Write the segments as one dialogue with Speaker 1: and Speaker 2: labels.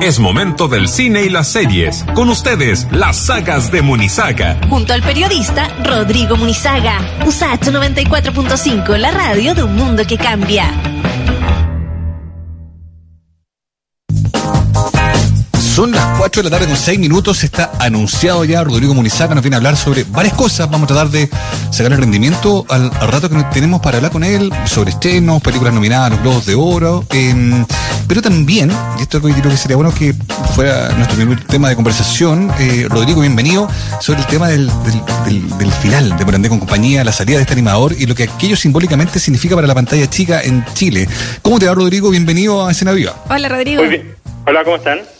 Speaker 1: Es momento del cine y las series. Con ustedes, las sagas de Munizaga.
Speaker 2: Junto al periodista Rodrigo Munizaga. USAT 94.5, la radio de un mundo que cambia.
Speaker 3: Son las 4 de la tarde con 6 minutos. Está anunciado ya Rodrigo Munizaga. Nos viene a hablar sobre varias cosas. Vamos a tratar de sacar el rendimiento al, al rato que tenemos para hablar con él sobre estrenos, películas nominadas a los Globos de Oro. Eh, pero también, y esto creo que sería bueno que fuera nuestro primer tema de conversación, eh, Rodrigo, bienvenido, sobre el tema del, del, del, del final de Morandé con compañía, la salida de este animador y lo que aquello simbólicamente significa para la pantalla chica en Chile. ¿Cómo te va, Rodrigo? Bienvenido a Escena Viva.
Speaker 4: Hola, Rodrigo.
Speaker 5: Muy bien. Hola, ¿cómo están?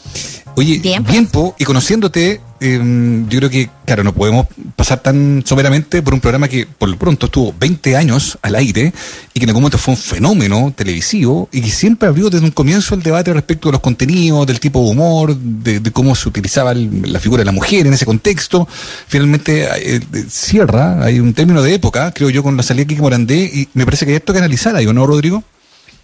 Speaker 3: Oye, bien, pues. y conociéndote, eh, yo creo que, claro, no podemos pasar tan someramente por un programa que por lo pronto estuvo 20 años al aire y que en algún momento fue un fenómeno televisivo y que siempre abrió desde un comienzo el debate respecto de los contenidos, del tipo de humor, de, de cómo se utilizaba el, la figura de la mujer en ese contexto. Finalmente eh, cierra, hay un término de época, creo yo, con la salida de Kiki Morandé y me parece que hay esto que analizar ahí, ¿o no, Rodrigo?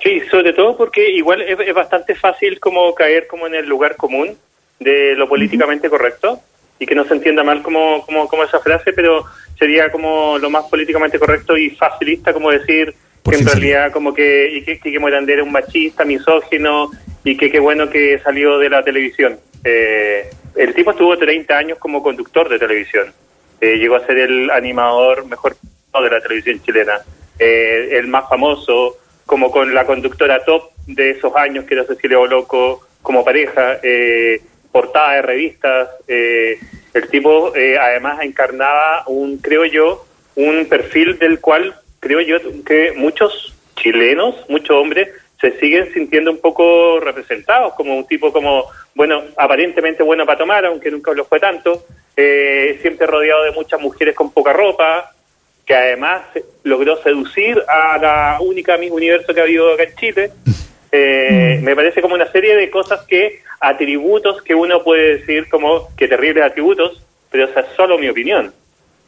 Speaker 5: Sí, sobre todo porque igual es, es, bastante fácil como caer como en el lugar común de lo políticamente correcto y que no se entienda mal como, como, como esa frase, pero sería como lo más políticamente correcto y facilista como decir Por que en realidad como que, y que, que Morandé era un machista, misógino y que qué bueno que salió de la televisión. Eh, el tipo estuvo 30 años como conductor de televisión. Eh, llegó a ser el animador mejor de la televisión chilena. Eh, el más famoso, como con la conductora top de esos años, que era Cecilia Boloco, como pareja, eh, portada de revistas. Eh, el tipo eh, además encarnaba un, creo yo, un perfil del cual creo yo que muchos chilenos, muchos hombres, se siguen sintiendo un poco representados, como un tipo como, bueno, aparentemente bueno para tomar, aunque nunca lo fue tanto, eh, siempre rodeado de muchas mujeres con poca ropa, que además logró seducir a la única Miss Universo que ha habido acá en Chile. Eh, mm. Me parece como una serie de cosas que, atributos que uno puede decir como que terribles atributos, pero esa es solo mi opinión.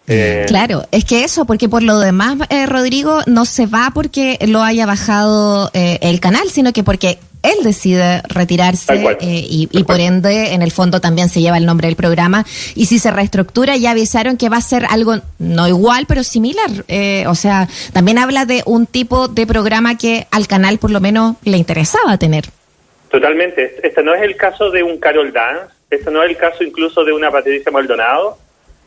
Speaker 4: Eh, claro, es que eso, porque por lo demás, eh, Rodrigo, no se va porque lo haya bajado eh, el canal, sino que porque él decide retirarse eh, y, y por ende, en el fondo también se lleva el nombre del programa. Y si se reestructura, ya avisaron que va a ser algo no igual, pero similar. Eh, o sea, también habla de un tipo de programa que al canal por lo menos le interesaba tener.
Speaker 5: Totalmente. Este no es el caso de un Carol Dance, este no es el caso incluso de una Patricia Maldonado.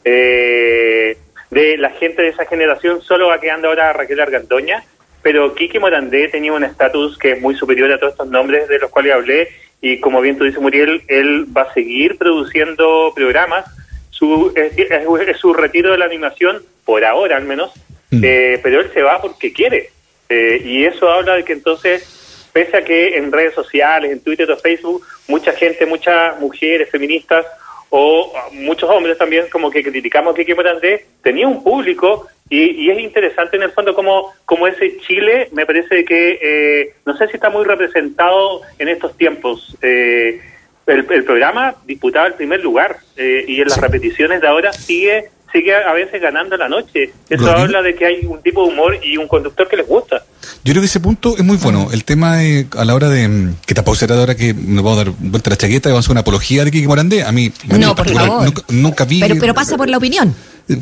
Speaker 5: Eh, de la gente de esa generación solo va quedando ahora Raquel Argandoña pero Kiki Morandé tenía un estatus que es muy superior a todos estos nombres de los cuales hablé y como bien tú dices Muriel, él va a seguir produciendo programas, su, es, es, su retiro de la animación, por ahora al menos, mm. eh, pero él se va porque quiere. Eh, y eso habla de que entonces, pese a que en redes sociales, en Twitter o Facebook, mucha gente, muchas mujeres feministas o muchos hombres también como que criticamos Kiki Morandé, tenía un público y, y, es interesante en el fondo como, como ese Chile me parece que eh, no sé si está muy representado en estos tiempos. Eh, el, el, programa disputaba el primer lugar eh, y en las repeticiones de ahora sigue sigue a veces ganando la noche. Eso ¿Rodrigo? habla de que hay un tipo de humor y un conductor que les gusta.
Speaker 3: Yo creo que ese punto es muy bueno. El tema de, a la hora de mm, que te pausa ahora que nos vamos a dar vuelta a la chaqueta y vamos a hacer una apología de Kiki Morandé. A mí,
Speaker 4: no, a mí por favor.
Speaker 3: Nunca, nunca vi.
Speaker 4: Pero, pero pasa por la opinión.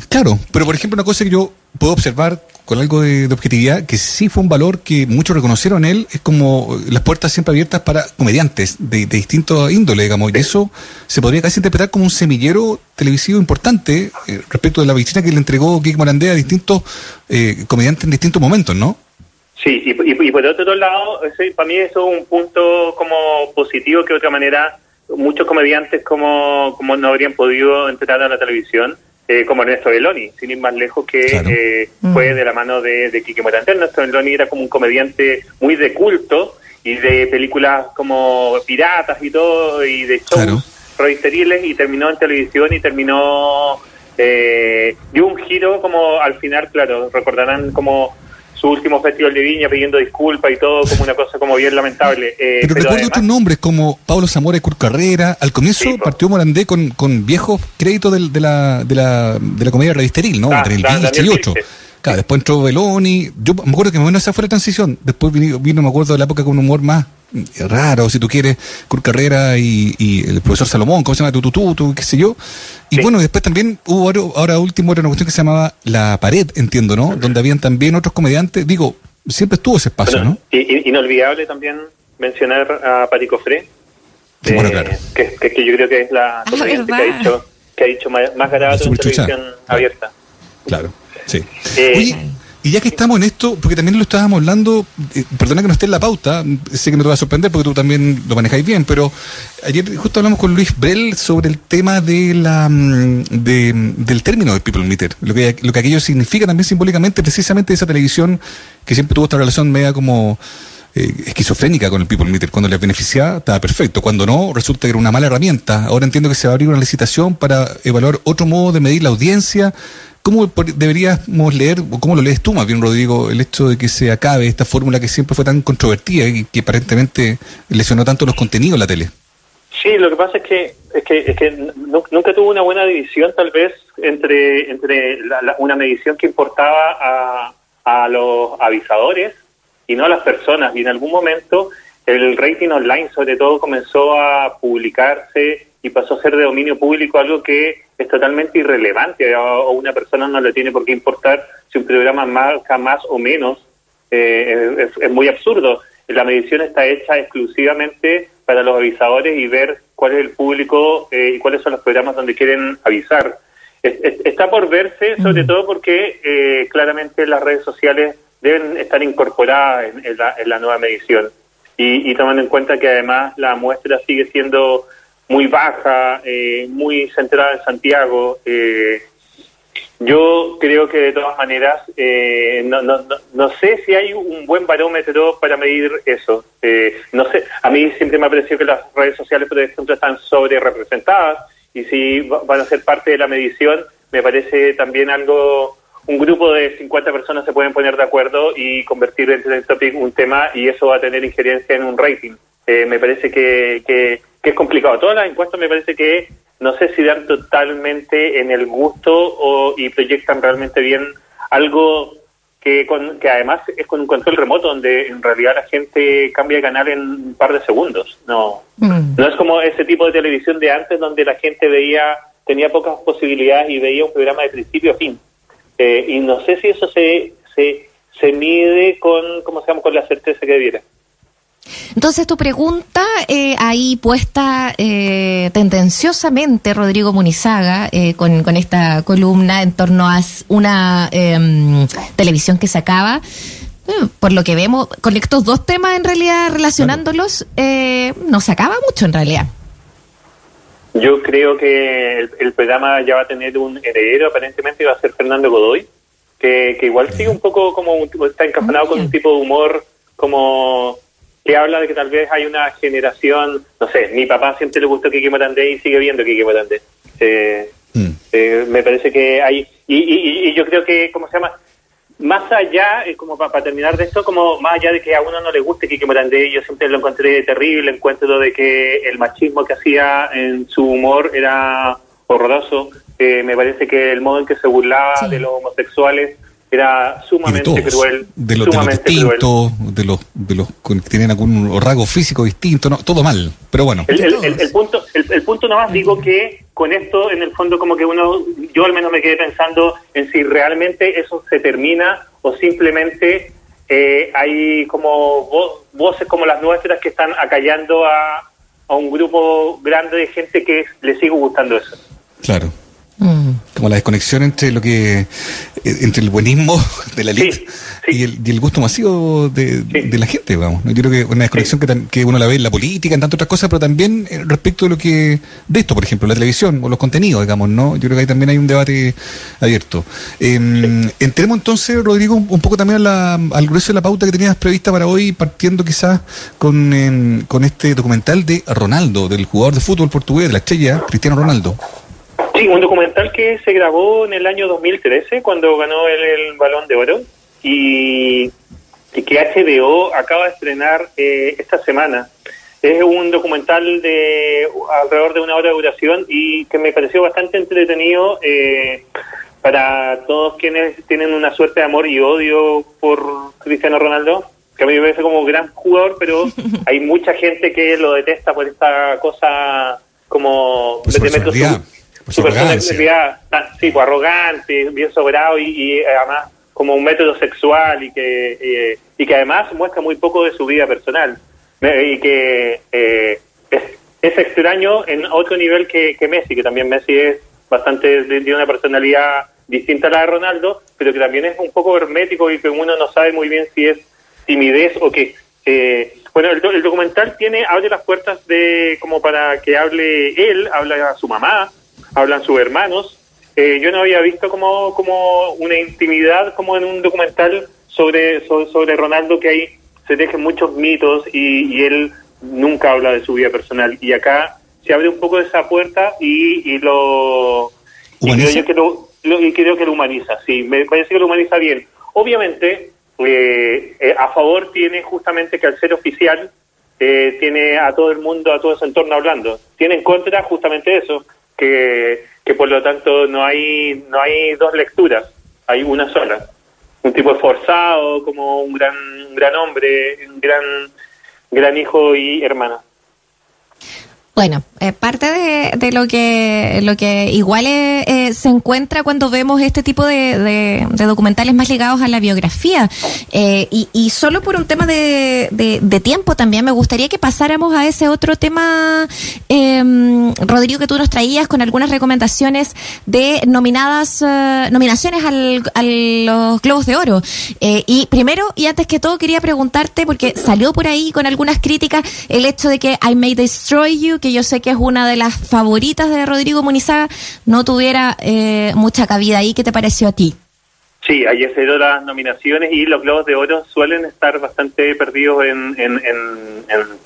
Speaker 3: Claro, pero por ejemplo, una cosa que yo puedo observar con algo de, objetividad, que sí fue un valor que muchos reconocieron él, es como las puertas siempre abiertas para comediantes de, de distintos índole, digamos, y eso se podría casi interpretar como un semillero televisivo importante eh, respecto de la visita que le entregó Kik Morandé a distintos eh, comediantes en distintos momentos, ¿no?
Speaker 5: Sí, y, y, y por otro lado, ese, para mí eso es un punto como positivo que de otra manera muchos comediantes como, como no habrían podido entrar a la televisión eh, como Ernesto Beloni, sin ir más lejos que claro. eh, mm. fue de la mano de, de Quique Morandé. Ernesto Beloni era como un comediante muy de culto y de películas como piratas y todo, y de shows claro. revisteriles, y terminó en televisión y terminó... Eh, dio un giro como al final, claro, recordarán como su último festival de Viña pidiendo disculpas y todo como una cosa como bien lamentable.
Speaker 3: Eh, pero, pero recuerdo además... otros nombres como Pablo Zamora y Kurt Carrera. Al comienzo sí, partió Morandé con, con viejos créditos de, de, la, de, la, de la comedia revisteril, ¿no?
Speaker 5: Ah,
Speaker 3: Entre el
Speaker 5: ah,
Speaker 3: 20 y 8. Claro, después entró Beloni. Yo me acuerdo que menos esa fue la transición. Después vino, vino, me acuerdo, de la época con un humor más raro, si tú quieres, Kurt Carrera y, el profesor Salomón, ¿cómo se llama? Tututu, qué sé yo. Y bueno, después también hubo ahora último era una cuestión que se llamaba La Pared, entiendo, ¿no? Donde habían también otros comediantes. Digo, siempre estuvo ese espacio, ¿no?
Speaker 5: Y, inolvidable también mencionar a Patico Fre, que, que, yo creo que es la ah, que ha dicho, que ha dicho más, más en televisión abierta.
Speaker 3: Claro, sí. Eh, Oye, y ya que estamos en esto, porque también lo estábamos hablando, eh, perdona que no esté en la pauta, sé que no te va a sorprender porque tú también lo manejáis bien, pero ayer justo hablamos con Luis Brel sobre el tema de la mm, del término de People Meter, lo que, lo que aquello significa también simbólicamente precisamente esa televisión que siempre tuvo esta relación media como eh, esquizofrénica con el People Meter. Cuando les beneficiaba, estaba perfecto. Cuando no, resulta que era una mala herramienta. Ahora entiendo que se va a abrir una licitación para evaluar otro modo de medir la audiencia ¿Cómo deberíamos leer, o cómo lo lees tú más bien, Rodrigo, el hecho de que se acabe esta fórmula que siempre fue tan controvertida y que aparentemente lesionó tanto los contenidos de la tele?
Speaker 5: Sí, lo que pasa es que es que, es nunca tuvo una buena división tal vez entre entre una medición que importaba a, a los avisadores y no a las personas. Y en algún momento el rating online sobre todo comenzó a publicarse y pasó a ser de dominio público algo que es totalmente irrelevante o una persona no le tiene por qué importar si un programa marca más o menos. Eh, es, muy absurdo. La medición está hecha exclusivamente para los avisadores y ver cuál es el público eh, y cuáles son los programas donde quieren avisar. está por verse, sobre todo porque eh, claramente las redes sociales deben estar incorporadas en, la, en la, nueva medición. Y, y tomando en cuenta que además la muestra sigue siendo muy baja, eh, muy centrada en Santiago. Eh, yo creo que de todas maneras, eh, no, no, no, sé si hay un buen barómetro para medir eso. no sé, a mí siempre me ha parecido que las redes sociales, por ejemplo, están sobre representadas y si van a ser parte de la medición, me parece también algo, un grupo de 50 personas se pueden poner de acuerdo y convertir en topic un tema y eso va a tener injerencia en un rating. Me parece que, que que es complicado. Todas las encuestas me parece que no sé si dan totalmente en el gusto o, y proyectan realmente bien algo que, con, que además es con un control remoto donde en realidad la gente cambia de canal en un par de segundos. No, mm. no es como ese tipo de televisión de antes donde la gente veía tenía pocas posibilidades y veía un programa de principio a fin. Eh, y no sé si eso se, se, se mide con, ¿cómo se llama? con la certeza que debiera.
Speaker 4: Entonces, tu pregunta eh, ahí puesta eh, tendenciosamente, Rodrigo Munizaga, eh, con, con, esta columna en torno a una em, televisión que se acaba. por lo que vemos, con estos dos temas en realidad relacionándolos, no se acaba mucho en realidad.
Speaker 5: Yo creo que el, programa ya va a tener un heredero, aparentemente va a ser Fernando Godoy, que, que igual sigue un poco como, está encajonado con un tipo de humor como que habla de que tal vez hay una generación, no sé, mi papá siempre le gustó Kiki Morandé y sigue viendo Kiki Morandé. Eh, mm. eh, me parece que hay, y, yo creo que, ¿cómo se llama? Más allá, eh, como para, terminar de esto, como más allá de que a uno no le guste Kiki Morandé, yo siempre lo encontré terrible, encuentro de que el machismo que hacía en su humor era horroroso. me parece que el modo en que se burlaba de los homosexuales era sumamente cruel.
Speaker 3: De los, distintos, de los, de los que tienen algún rasgo físico distinto, no, todo mal, pero bueno.
Speaker 5: El, punto, el, punto nomás digo que con esto, en el fondo, como que uno, yo al menos me quedé pensando en si realmente eso se termina o simplemente eh, hay como voces como las nuestras que están acallando a, a un grupo grande de gente que le sigue gustando eso.
Speaker 3: Claro. Mm. Como la desconexión entre lo que eh, entre el buenismo de la elite Y, el, y, el, gusto masivo de, la gente, vamos. Yo creo que una desconexión que, que, uno la ve en la política, en tantas otras cosas, pero también eh, respecto de lo que de esto, por ejemplo, la televisión o los contenidos, digamos, ¿no? Yo creo que ahí también hay un debate abierto. Eh, entremos entonces, Rodrigo, un poco también al grueso de la pauta que tenías prevista para hoy, partiendo quizás con, em, con este documental de Ronaldo, del jugador de fútbol portugués, de la estrella, Cristiano Ronaldo.
Speaker 5: Sí, un documental que se grabó en el año 2013 cuando ganó el, Balón de Oro y, que HBO acaba de estrenar eh, esta semana. Es un documental de alrededor de una hora de duración y que me pareció bastante entretenido. Eh, para todos quienes tienen una suerte de amor y odio por Cristiano Ronaldo, que a mí me parece como gran jugador, pero hay mucha gente que lo detesta por esta cosa como
Speaker 3: Por su por su
Speaker 5: sí, pues arrogante, bien sobrado y, además como un método sexual y que eh, y que además muestra muy poco de su vida personal y que eh, es, es, extraño en otro nivel que, que Messi, que también Messi es bastante de, una personalidad distinta a la de Ronaldo, pero que también es un poco hermético y que uno no sabe muy bien si es timidez o qué. Eh, bueno, el, el, documental tiene abre las puertas de como para que hable él, habla a su mamá, hablan sus hermanos. Eh, yo no había visto como como una intimidad como en un documental sobre sobre, Ronaldo que ahí se dejen muchos mitos y, él nunca habla de su vida personal y acá se abre un poco esa puerta y, y lo y creo yo que lo, y creo que lo humaniza, sí, me parece que lo humaniza bien. Obviamente eh, eh, a favor tiene justamente que al ser oficial eh, tiene a todo el mundo, a todo ese entorno hablando. Tiene en contra justamente eso, que, que por lo tanto no hay, no hay dos lecturas, hay una sola. Un tipo esforzado, como un gran, un gran hombre, un gran, gran hijo y hermano.
Speaker 4: Bueno, eh, parte de, lo que lo que igual eh, eh, se encuentra cuando vemos este tipo de, documentales más ligados a la biografía y, y, solo por un tema de, tiempo también me gustaría que pasáramos a ese otro tema, em, Rodrigo, que tú nos traías con algunas recomendaciones de nominadas nominaciones al, a los Globos de Oro. y primero y antes que todo quería preguntarte porque salió por ahí con algunas críticas el hecho de que I May Destroy You yo sé que es una de las favoritas de Rodrigo Munizaga, no tuviera eh, mucha cabida ahí. ¿Qué te pareció a ti?
Speaker 5: Sí, ayer se dio las nominaciones y los Globos de Oro suelen estar bastante perdidos en, en,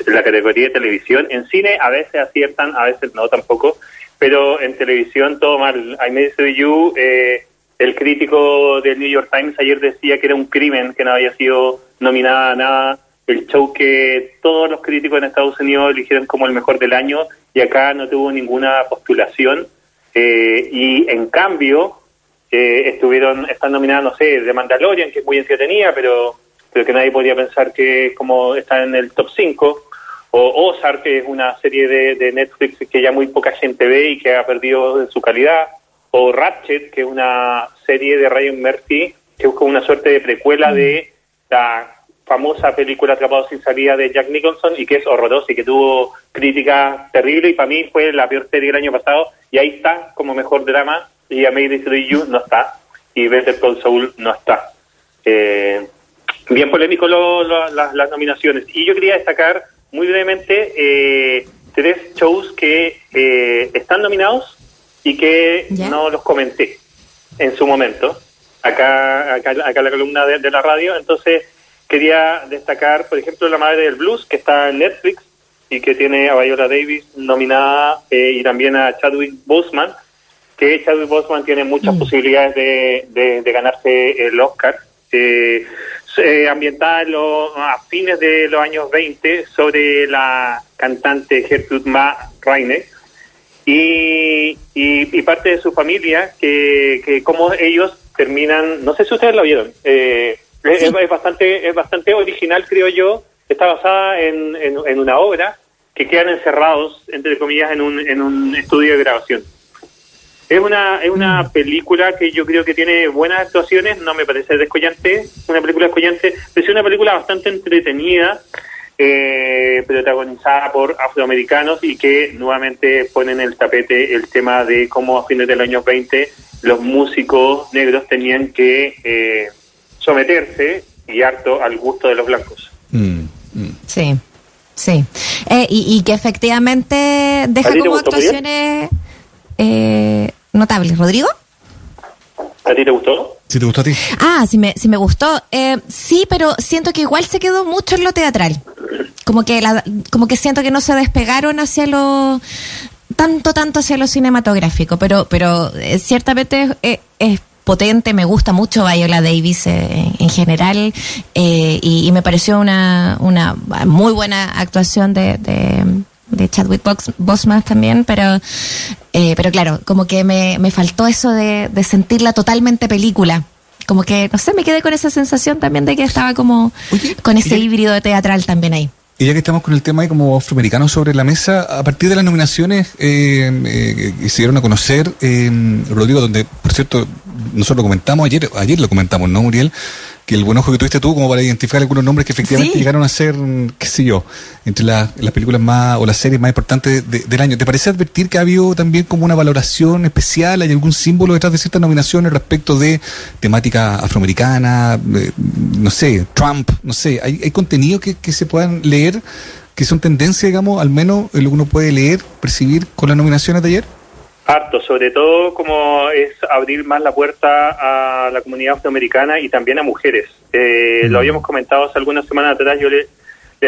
Speaker 5: la categoría de televisión. En cine a veces aciertan, a veces no tampoco, pero en televisión todo mal. I Made You, eh, el crítico del New York Times ayer decía que era un crimen que no había sido nominada a nada el show que todos los críticos en Estados Unidos eligieron como el mejor del año y acá no tuvo ninguna postulación. Eh, y en cambio eh, estuvieron están nominadas no sé de Mandalorian que es muy entretenida pero pero que nadie podía pensar que como está en el top 5 o Ozark que es una serie de, Netflix que ya muy poca gente ve y que ha perdido su calidad. O Ratchet que es una serie de Ryan Murphy que es como una suerte de precuela de la famosa película Atrapado sin salida de Jack Nicholson y que es horrorosa y que tuvo crítica terrible y para mí fue la peor serie del año pasado y ahí está como mejor drama y Amazing You no está y Better Call Saul no está. Eh, bien polémico las nominaciones y yo quería destacar muy brevemente eh, tres shows que eh, están nominados y que no los comenté en su momento acá acá, acá la columna de la radio entonces quería destacar, por ejemplo, La Madre del Blues, que está en Netflix y que tiene a Viola Davis nominada eh, y también a Chadwick Boseman, que Chadwick Boseman tiene muchas mm. posibilidades de, ganarse el Oscar. Eh, eh, ambientada a fines de los años 20 sobre la cantante Gertrude Ma Reine y, y, parte de su familia que, que como ellos terminan, no sé si ustedes lo vieron, eh, es, bastante es bastante original, creo yo. Está basada en, en, una obra que quedan encerrados, entre comillas, en un, en un estudio de grabación. Es una, es una mm. película que yo creo que tiene buenas actuaciones, no me parece descollante, una película descollante, pero es una película bastante entretenida, eh, protagonizada por afroamericanos y que nuevamente ponen en el tapete el tema de cómo a fines del año 20 los músicos negros tenían que eh, someterse y harto al gusto de los blancos. Mm,
Speaker 4: mm. Sí, sí. Eh, y, que efectivamente deja como actuaciones eh, notables. ¿Rodrigo?
Speaker 5: ¿A ti te gustó?
Speaker 3: ¿Sí te gustó a ti?
Speaker 4: Ah, sí me, sí me gustó. Eh, sí, pero siento que igual se quedó mucho en lo teatral. Como que, la, como que siento que no se despegaron hacia lo tanto, tanto hacia lo cinematográfico, pero, pero ciertamente es potente, me gusta mucho Viola Davis eh, en general eh, y, me pareció una, una muy buena actuación de, de, Chadwick Boseman también, pero Eh, pero claro, como que me, me faltó eso de, de sentirla totalmente película como que, no sé, me quedé con esa sensación también de que estaba como con ese híbrido de teatral también ahí.
Speaker 3: Y ya que estamos con el tema ahí como afroamericano sobre la mesa, a partir de las nominaciones eh, eh, se dieron a conocer, eh, Rodrigo, donde, por cierto, nosotros lo comentamos ayer, ayer lo comentamos, ¿no, Muriel? Que el buen ojo que tuviste tú como para identificar algunos nombres que efectivamente llegaron a ser, qué sé yo, entre las películas más o las series más importantes del año. ¿Te parece advertir que ha habido también como una valoración especial? ¿Hay algún símbolo detrás de ciertas nominaciones respecto de temática afroamericana? Eh, no sé, Trump, no sé. ¿Hay, hay contenido que, que se puedan leer que son tendencias, digamos, al menos lo que uno puede leer, percibir con las nominaciones de ayer?
Speaker 5: Harto, sobre todo como es abrir más la puerta a la comunidad afroamericana y también a mujeres. Eh, Lo mm. habíamos comentado hace algunas semanas atrás, yo le,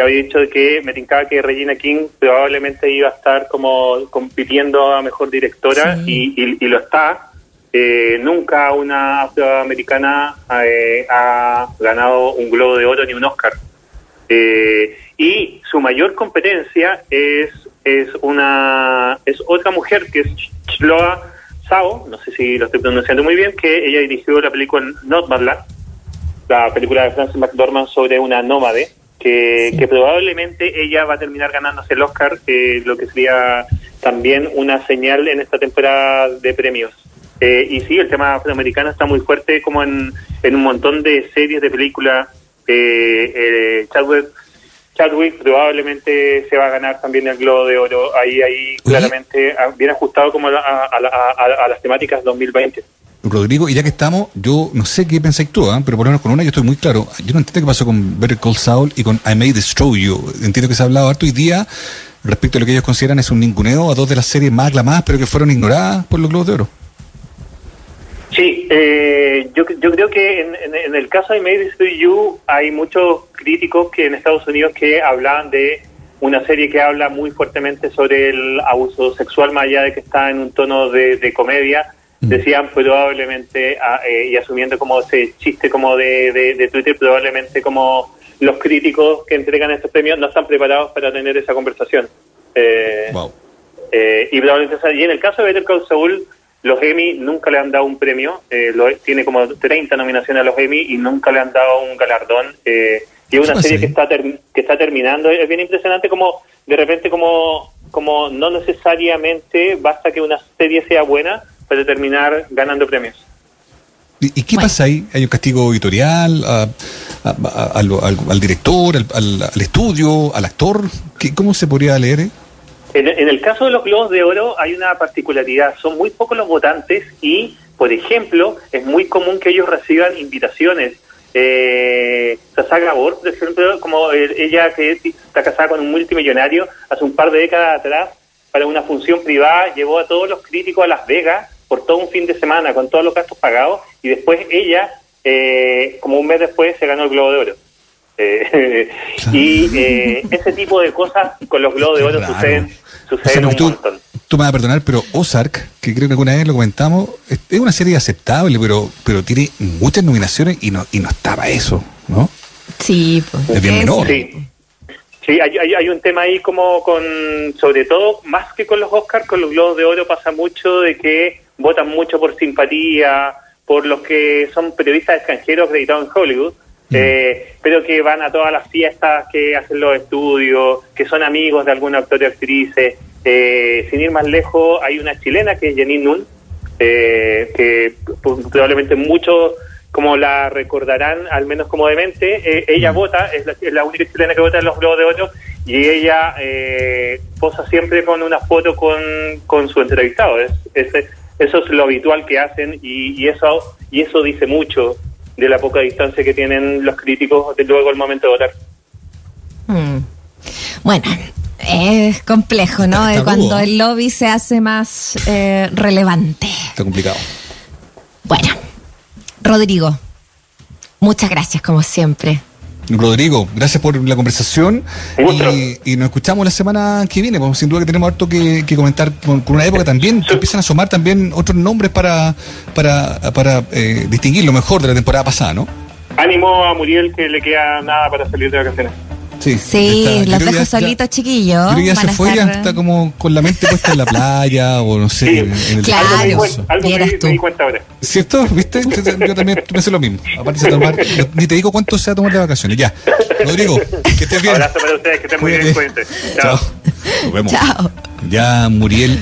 Speaker 5: había dicho que me tincaba que Regina King probablemente iba a estar como compitiendo a mejor directora y, lo está. Eh, nunca una afroamericana eh, ha ganado un Globo de Oro ni un Oscar. Eh, y su mayor competencia es es una es otra mujer que es Chloa Sao, no sé si lo estoy pronunciando muy bien, que ella dirigió la película Nomadland, la película de Frances McDormand sobre una nómade, que, que probablemente ella va a terminar ganándose el Oscar, eh, lo que sería también una señal en esta temporada de premios. Eh, y sí, el tema afroamericano está muy fuerte como en, en un montón de series de películas. Eh, eh Chadwick Chadwick probablemente se va a ganar también el Globo de Oro, ahí ahí claramente ah, bien ajustado como a, las temáticas 2020.
Speaker 3: Rodrigo, y ya que estamos, yo no sé qué pensáis tú, ¿eh? pero por lo menos con una yo estoy muy claro. Yo no entiendo qué pasó con Better Call Saul y con I May Destroy You. Entiendo que se ha hablado harto hoy día respecto a lo que ellos consideran es un ninguneo a dos de las series más aclamadas, pero que fueron ignoradas por los Globos de Oro.
Speaker 5: Sí, eh, yo, yo creo que en, el caso de Made in You hay muchos críticos que en Estados Unidos que hablan de una serie que habla muy fuertemente sobre el abuso sexual, más allá de que está en un tono de, comedia, mm. decían probablemente, ah, eh, y asumiendo como ese chiste como de, de, Twitter, probablemente como los críticos que entregan estos premios no están preparados para tener esa conversación. Eh, eh y probablemente, y en el caso de Better Call Saul, los Emmy nunca le han dado un premio, eh, lo, tiene como 30 nominaciones a los Emmy y nunca le han dado un galardón. Eh, y es una serie que está, que está terminando. Es bien impresionante como de repente como, como no necesariamente basta que una serie sea buena para terminar ganando premios.
Speaker 3: ¿Y, qué pasa ahí? ¿Hay un castigo editorial al, director, al, estudio, al actor? ¿Qué, ¿Cómo se podría leer?
Speaker 5: En, el caso de los Globos de Oro hay una particularidad, son muy pocos los votantes y, por ejemplo, es muy común que ellos reciban invitaciones. Eh, Sasa Gabor, por ejemplo, como ella que está casada con un multimillonario, hace un par de décadas atrás, para una función privada, llevó a todos los críticos a Las Vegas por todo un fin de semana con todos los gastos pagados y después ella, eh, como un mes después, se ganó el Globo de Oro. Eh, y eh, ese tipo de cosas con los Globos de Oro suceden
Speaker 3: tú, me vas a perdonar, pero Ozark, que creo que alguna vez lo comentamos, es una serie aceptable, pero pero tiene muchas nominaciones y no y no estaba eso, ¿no?
Speaker 4: Sí, pues.
Speaker 3: Es bien menor.
Speaker 5: Sí. hay, hay, un tema ahí como con, sobre todo, más que con los Oscars, con los Globos de Oro pasa mucho de que votan mucho por simpatía, por los que son periodistas extranjeros acreditados en Hollywood. Eh, pero que van a todas las fiestas que hacen los estudios, que son amigos de algún actor y actrices. Eh, sin ir más lejos, hay una chilena que es Jenny Nun, eh, que probablemente muchos como la recordarán, al menos como demente, eh, ella mm. vota, es la, única chilena que vota en los Globos de Oro, y ella posa siempre con una foto con, con su entrevistado. Es, eso es lo habitual que hacen y, y, eso y eso dice mucho de la poca distancia que tienen los críticos de luego el momento de votar.
Speaker 4: Mm. Bueno, es complejo, ¿no? Cuando el lobby se hace más eh, relevante.
Speaker 3: Está complicado.
Speaker 4: Bueno, Rodrigo, muchas gracias como siempre.
Speaker 3: Rodrigo, gracias por la conversación y, nos escuchamos la semana que viene. Pues, sin duda que tenemos harto que, comentar con, una época también que empiezan a asomar también otros nombres para, para, para eh, distinguir lo mejor de la temporada pasada, ¿no?
Speaker 5: Ánimo a Muriel que le queda nada para salir de vacaciones.
Speaker 3: Sí,
Speaker 4: sí los dejo solitos, chiquillos.
Speaker 3: Creo que ya se fue, ya está como con la mente puesta en la playa o no sé. En,
Speaker 4: el claro, algo,
Speaker 5: algo me, me, di cuenta ahora.
Speaker 3: ¿Cierto? ¿Viste? Yo también pensé lo mismo. Aparte de tomar, ni te digo cuánto se va a tomar de vacaciones. Ya. Rodrigo, que estés bien.
Speaker 5: Abrazo para ustedes, que estén muy bien. Cuídense.
Speaker 3: Chao. Nos vemos. Chao. Ya Muriel